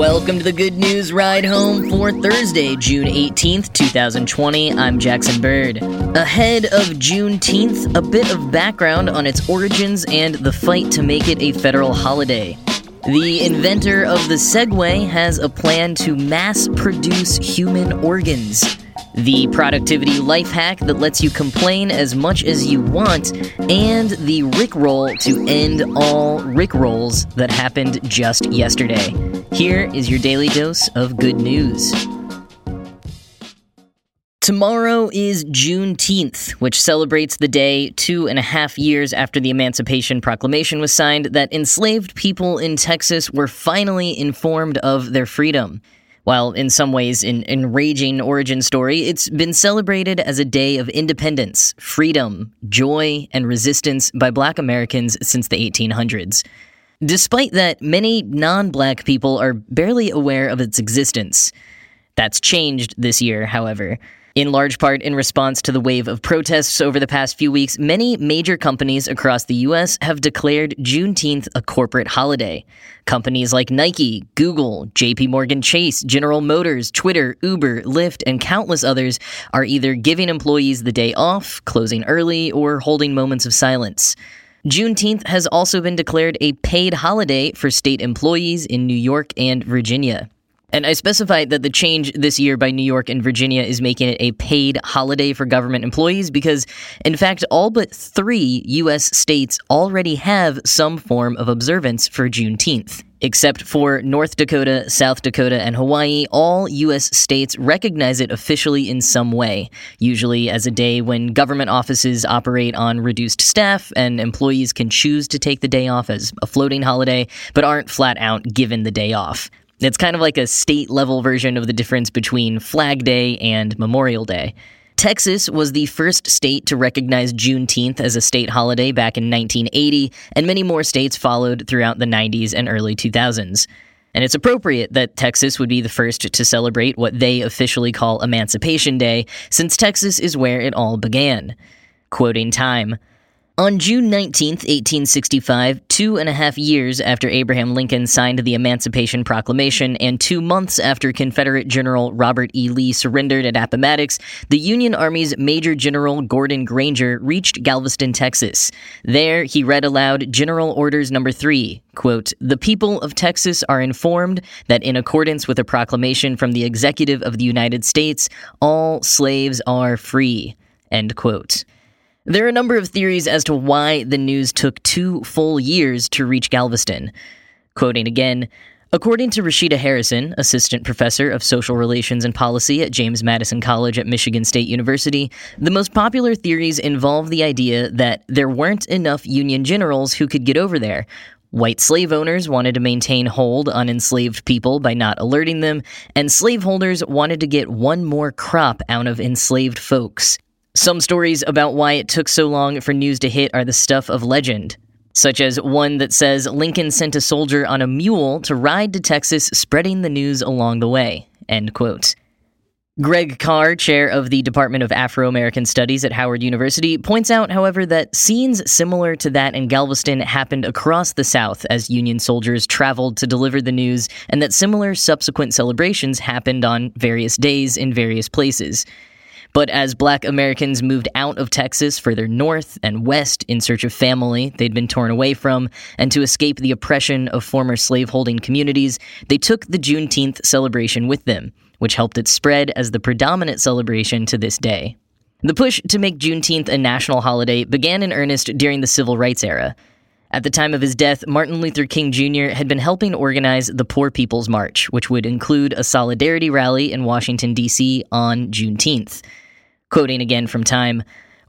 Welcome to the Good News Ride Home for Thursday, June 18th, 2020. I'm Jackson Bird. Ahead of Juneteenth, a bit of background on its origins and the fight to make it a federal holiday. The inventor of the Segway has a plan to mass produce human organs. The productivity life hack that lets you complain as much as you want, and the Rickroll to end all Rickrolls that happened just yesterday. Here is your daily dose of good news. Tomorrow is Juneteenth, which celebrates the day two and a half years after the Emancipation Proclamation was signed that enslaved people in Texas were finally informed of their freedom. While in some ways an enraging origin story, it's been celebrated as a day of independence, freedom, joy, and resistance by black Americans since the 1800s. Despite that, many non black people are barely aware of its existence. That's changed this year, however. In large part in response to the wave of protests over the past few weeks, many major companies across the US have declared Juneteenth a corporate holiday. Companies like Nike, Google, JP Morgan Chase, General Motors, Twitter, Uber, Lyft, and countless others are either giving employees the day off, closing early, or holding moments of silence. Juneteenth has also been declared a paid holiday for state employees in New York and Virginia. And I specified that the change this year by New York and Virginia is making it a paid holiday for government employees because, in fact, all but three U.S. states already have some form of observance for Juneteenth. Except for North Dakota, South Dakota, and Hawaii, all U.S. states recognize it officially in some way, usually as a day when government offices operate on reduced staff and employees can choose to take the day off as a floating holiday, but aren't flat out given the day off. It's kind of like a state level version of the difference between Flag Day and Memorial Day. Texas was the first state to recognize Juneteenth as a state holiday back in 1980, and many more states followed throughout the 90s and early 2000s. And it's appropriate that Texas would be the first to celebrate what they officially call Emancipation Day, since Texas is where it all began. Quoting Time, on June 19, 1865, two and a half years after Abraham Lincoln signed the Emancipation Proclamation and two months after Confederate General Robert E. Lee surrendered at Appomattox, the Union Army's Major General Gordon Granger reached Galveston, Texas. There, he read aloud General Orders Number 3, quote, The people of Texas are informed that in accordance with a proclamation from the Executive of the United States, all slaves are free, end quote. There are a number of theories as to why the news took two full years to reach Galveston. Quoting again, According to Rashida Harrison, assistant professor of social relations and policy at James Madison College at Michigan State University, the most popular theories involve the idea that there weren't enough Union generals who could get over there. White slave owners wanted to maintain hold on enslaved people by not alerting them, and slaveholders wanted to get one more crop out of enslaved folks. Some stories about why it took so long for news to hit are the stuff of legend, such as one that says Lincoln sent a soldier on a mule to ride to Texas, spreading the news along the way. End quote. Greg Carr, chair of the Department of Afro American Studies at Howard University, points out, however, that scenes similar to that in Galveston happened across the South as Union soldiers traveled to deliver the news, and that similar subsequent celebrations happened on various days in various places. But as black Americans moved out of Texas further north and west in search of family they'd been torn away from, and to escape the oppression of former slaveholding communities, they took the Juneteenth celebration with them, which helped it spread as the predominant celebration to this day. The push to make Juneteenth a national holiday began in earnest during the Civil Rights era. At the time of his death, Martin Luther King Jr. had been helping organize the Poor People's March, which would include a solidarity rally in Washington, D.C. on Juneteenth. Quoting again from Time,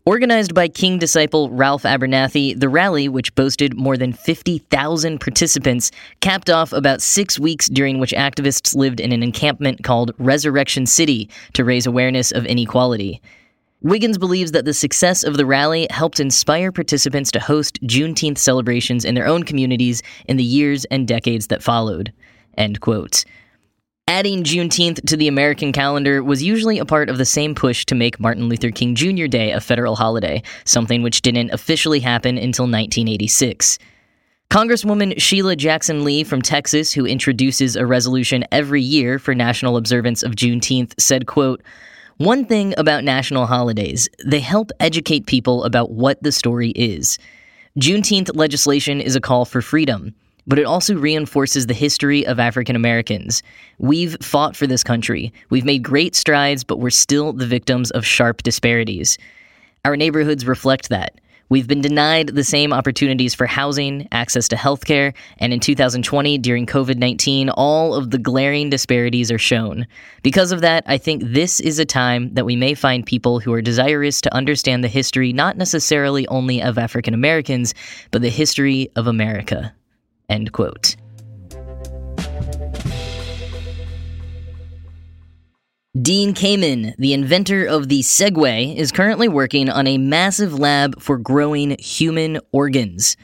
Organized by King disciple Ralph Abernathy, the rally, which boasted more than 50,000 participants, capped off about six weeks during which activists lived in an encampment called Resurrection City to raise awareness of inequality. Wiggins believes that the success of the rally helped inspire participants to host Juneteenth celebrations in their own communities in the years and decades that followed. End quote. Adding Juneteenth to the American calendar was usually a part of the same push to make Martin Luther King Jr. Day a federal holiday, something which didn't officially happen until 1986. Congresswoman Sheila Jackson Lee from Texas, who introduces a resolution every year for national observance of Juneteenth, said, quote, one thing about national holidays, they help educate people about what the story is. Juneteenth legislation is a call for freedom, but it also reinforces the history of African Americans. We've fought for this country. We've made great strides, but we're still the victims of sharp disparities. Our neighborhoods reflect that. We've been denied the same opportunities for housing, access to healthcare, and in 2020, during COVID 19, all of the glaring disparities are shown. Because of that, I think this is a time that we may find people who are desirous to understand the history not necessarily only of African Americans, but the history of America. End quote. Dean Kamen, the inventor of the Segway, is currently working on a massive lab for growing human organs.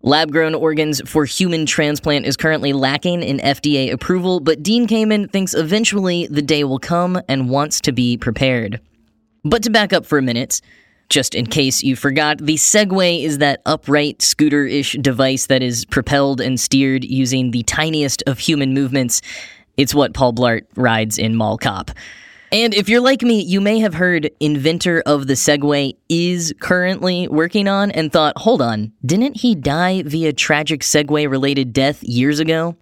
Lab grown organs for human transplant is currently lacking in FDA approval, but Dean Kamen thinks eventually the day will come and wants to be prepared. But to back up for a minute, just in case you forgot, the Segway is that upright scooter ish device that is propelled and steered using the tiniest of human movements. It's what Paul Blart rides in Mall Cop. And if you're like me, you may have heard inventor of the Segway is currently working on and thought, hold on, didn't he die via tragic Segway related death years ago?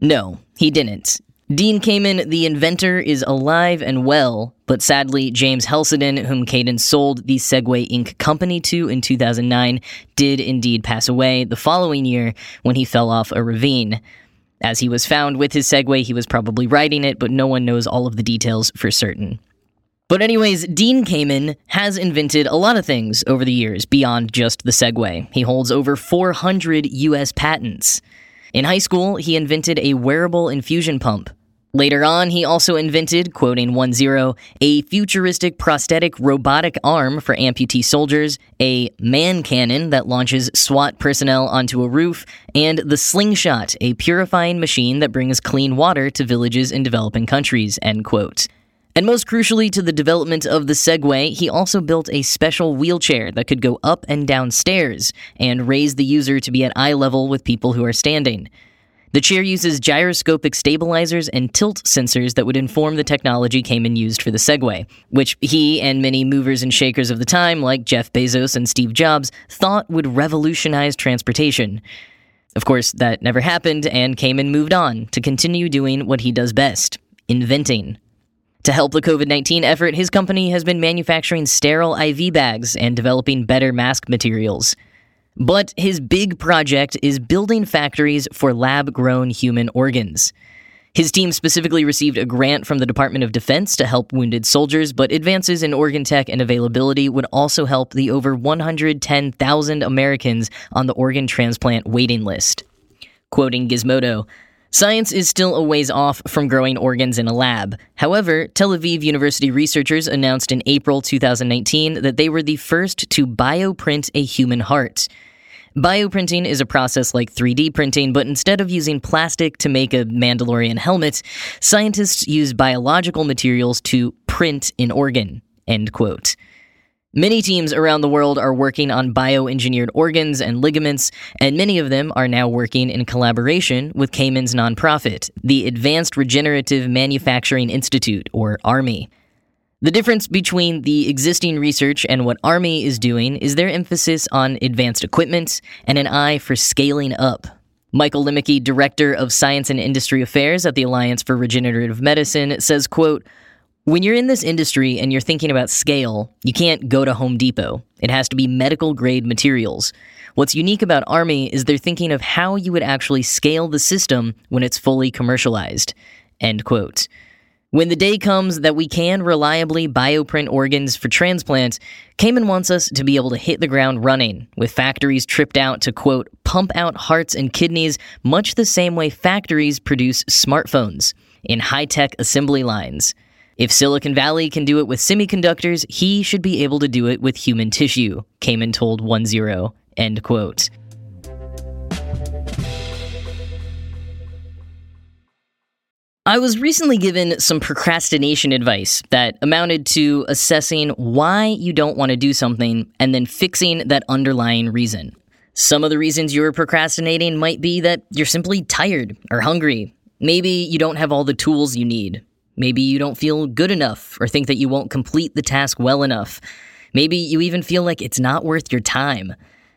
No, he didn't. Dean Kamen, the inventor, is alive and well, but sadly, James Heselden, whom Kamen sold the Segway Inc. company to in 2009, did indeed pass away the following year when he fell off a ravine. As he was found with his Segway, he was probably riding it, but no one knows all of the details for certain. But, anyways, Dean Kamen has invented a lot of things over the years beyond just the Segway. He holds over 400 US patents. In high school, he invented a wearable infusion pump. Later on, he also invented, quoting One Zero, a futuristic prosthetic robotic arm for amputee soldiers, a man cannon that launches SWAT personnel onto a roof, and the slingshot, a purifying machine that brings clean water to villages in developing countries, end quote. And most crucially to the development of the Segway, he also built a special wheelchair that could go up and down stairs and raise the user to be at eye level with people who are standing. The chair uses gyroscopic stabilizers and tilt sensors that would inform the technology Kamen used for the Segway, which he and many movers and shakers of the time, like Jeff Bezos and Steve Jobs, thought would revolutionize transportation. Of course, that never happened, and Kamen moved on to continue doing what he does best inventing. To help the COVID 19 effort, his company has been manufacturing sterile IV bags and developing better mask materials. But his big project is building factories for lab grown human organs. His team specifically received a grant from the Department of Defense to help wounded soldiers, but advances in organ tech and availability would also help the over 110,000 Americans on the organ transplant waiting list. Quoting Gizmodo, Science is still a ways off from growing organs in a lab. However, Tel Aviv University researchers announced in April 2019 that they were the first to bioprint a human heart. Bioprinting is a process like 3D printing, but instead of using plastic to make a Mandalorian helmet, scientists use biological materials to print an organ. End quote. Many teams around the world are working on bioengineered organs and ligaments, and many of them are now working in collaboration with Kamen's nonprofit, the Advanced Regenerative Manufacturing Institute, or ARMI. The difference between the existing research and what ARMI is doing is their emphasis on advanced equipment and an eye for scaling up. Michael Lehmicki, director of science and industry affairs at the Alliance for Regenerative Medicine, says, quote, when you're in this industry and you're thinking about scale, you can't go to Home Depot. It has to be medical grade materials. What's unique about ARMI is they're thinking of how you would actually scale the system when it's fully commercialized. End quote. When the day comes that we can reliably bioprint organs for transplant, Kamen wants us to be able to hit the ground running, with factories tripped out to, quote, pump out hearts and kidneys much the same way factories produce smartphones, in high tech assembly lines. If Silicon Valley can do it with semiconductors, he should be able to do it with human tissue, Kamen told One Zero. End quote. I was recently given some procrastination advice that amounted to assessing why you don't want to do something and then fixing that underlying reason. Some of the reasons you're procrastinating might be that you're simply tired or hungry. Maybe you don't have all the tools you need. Maybe you don't feel good enough or think that you won't complete the task well enough. Maybe you even feel like it's not worth your time.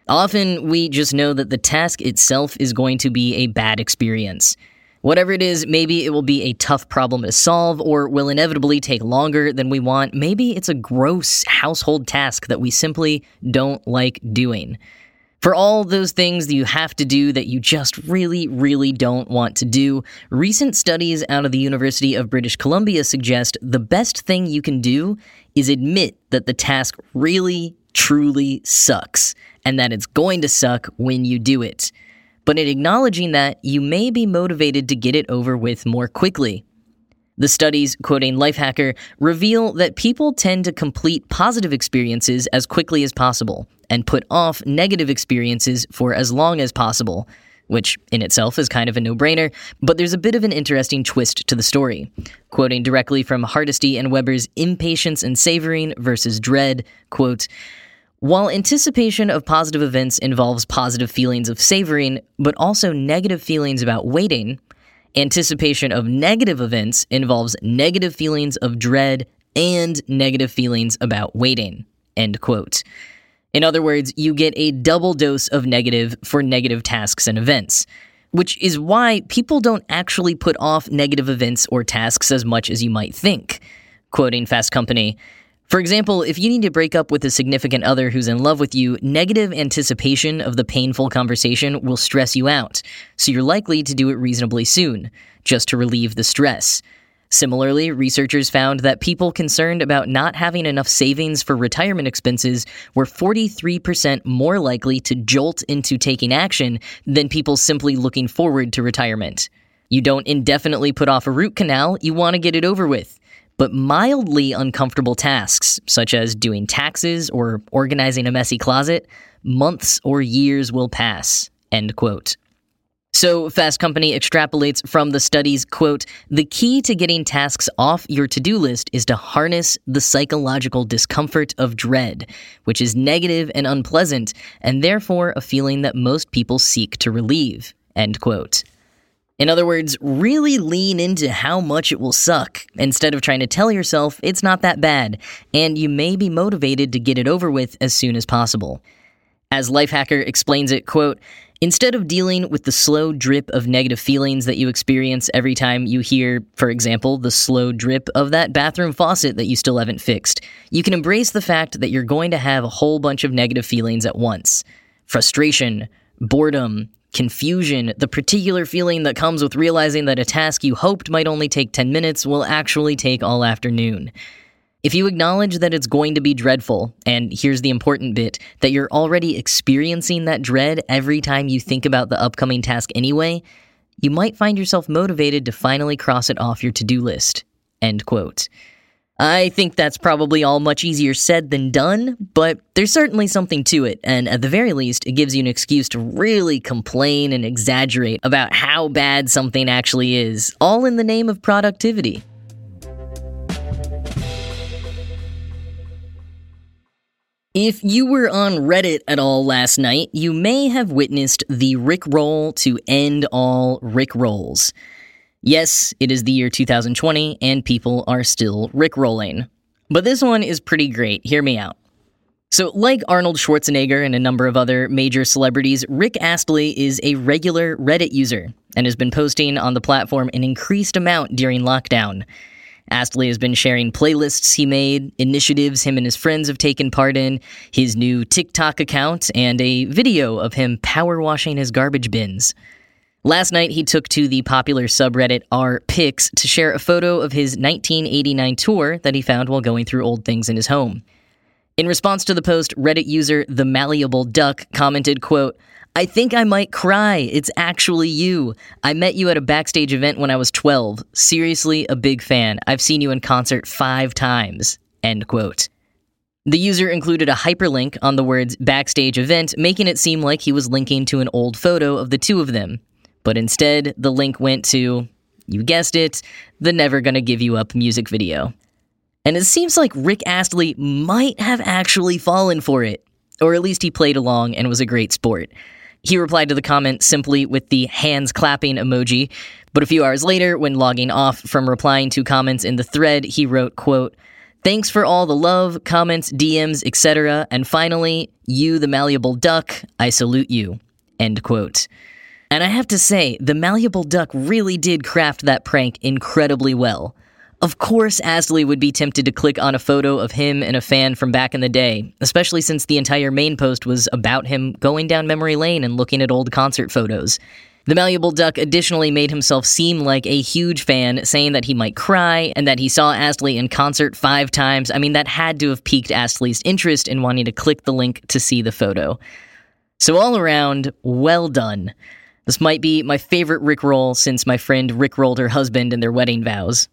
Often we just know that the task itself is going to be a bad experience. Whatever it is, maybe it will be a tough problem to solve or will inevitably take longer than we want. Maybe it's a gross household task that we simply don't like doing. For all those things that you have to do that you just really, really don't want to do, recent studies out of the University of British Columbia suggest the best thing you can do is admit that the task really, truly sucks, and that it's going to suck when you do it. But in acknowledging that, you may be motivated to get it over with more quickly. The studies, quoting Lifehacker, reveal that people tend to complete positive experiences as quickly as possible and put off negative experiences for as long as possible, which in itself is kind of a no brainer, but there's a bit of an interesting twist to the story. Quoting directly from Hardisty and Weber's Impatience and Savoring versus Dread, quote, while anticipation of positive events involves positive feelings of savoring, but also negative feelings about waiting, Anticipation of negative events involves negative feelings of dread and negative feelings about waiting. End quote. In other words, you get a double dose of negative for negative tasks and events, which is why people don't actually put off negative events or tasks as much as you might think. Quoting Fast Company, for example, if you need to break up with a significant other who's in love with you, negative anticipation of the painful conversation will stress you out, so you're likely to do it reasonably soon, just to relieve the stress. Similarly, researchers found that people concerned about not having enough savings for retirement expenses were 43% more likely to jolt into taking action than people simply looking forward to retirement. You don't indefinitely put off a root canal, you want to get it over with. But mildly uncomfortable tasks, such as doing taxes or organizing a messy closet, months or years will pass. End quote. So, Fast Company extrapolates from the studies, quote, the key to getting tasks off your to do list is to harness the psychological discomfort of dread, which is negative and unpleasant, and therefore a feeling that most people seek to relieve, end quote. In other words, really lean into how much it will suck instead of trying to tell yourself it's not that bad, and you may be motivated to get it over with as soon as possible. As Lifehacker explains it, quote, Instead of dealing with the slow drip of negative feelings that you experience every time you hear, for example, the slow drip of that bathroom faucet that you still haven't fixed, you can embrace the fact that you're going to have a whole bunch of negative feelings at once frustration, boredom, confusion, the particular feeling that comes with realizing that a task you hoped might only take 10 minutes will actually take all afternoon. If you acknowledge that it's going to be dreadful, and here's the important bit that you're already experiencing that dread every time you think about the upcoming task anyway, you might find yourself motivated to finally cross it off your to do list. End quote. I think that's probably all much easier said than done, but there's certainly something to it, and at the very least, it gives you an excuse to really complain and exaggerate about how bad something actually is, all in the name of productivity. If you were on Reddit at all last night, you may have witnessed the Rickroll to end all Rickrolls. Yes, it is the year 2020 and people are still rickrolling. But this one is pretty great. Hear me out. So, like Arnold Schwarzenegger and a number of other major celebrities, Rick Astley is a regular Reddit user and has been posting on the platform an increased amount during lockdown. Astley has been sharing playlists he made, initiatives him and his friends have taken part in, his new TikTok account, and a video of him power washing his garbage bins. Last night, he took to the popular subreddit r pics to share a photo of his 1989 tour that he found while going through old things in his home. In response to the post, Reddit user The Malleable Duck commented, quote, I think I might cry. It's actually you. I met you at a backstage event when I was 12. Seriously, a big fan. I've seen you in concert five times. End quote. The user included a hyperlink on the words backstage event, making it seem like he was linking to an old photo of the two of them. But instead, the link went to, you guessed it, the Never Gonna Give You Up music video. And it seems like Rick Astley might have actually fallen for it. or at least he played along and was a great sport. He replied to the comment simply with the hands clapping emoji, but a few hours later, when logging off from replying to comments in the thread, he wrote, quote, Thanks for all the love, comments, DMs, etc. And finally, you, the malleable duck, I salute you. End quote. And I have to say, the malleable duck really did craft that prank incredibly well. Of course, Astley would be tempted to click on a photo of him and a fan from back in the day, especially since the entire main post was about him going down memory lane and looking at old concert photos. The malleable duck additionally made himself seem like a huge fan, saying that he might cry and that he saw Astley in concert five times. I mean, that had to have piqued Astley's interest in wanting to click the link to see the photo. So, all around, well done. This might be my favorite Rickroll since my friend Rickrolled her husband in their wedding vows.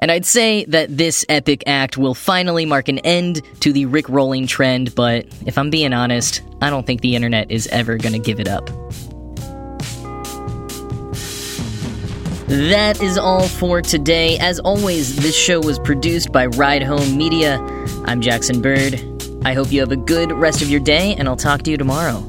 And I'd say that this epic act will finally mark an end to the Rickrolling trend, but if I'm being honest, I don't think the internet is ever gonna give it up. That is all for today. As always, this show was produced by Ride Home Media. I'm Jackson Bird. I hope you have a good rest of your day, and I'll talk to you tomorrow.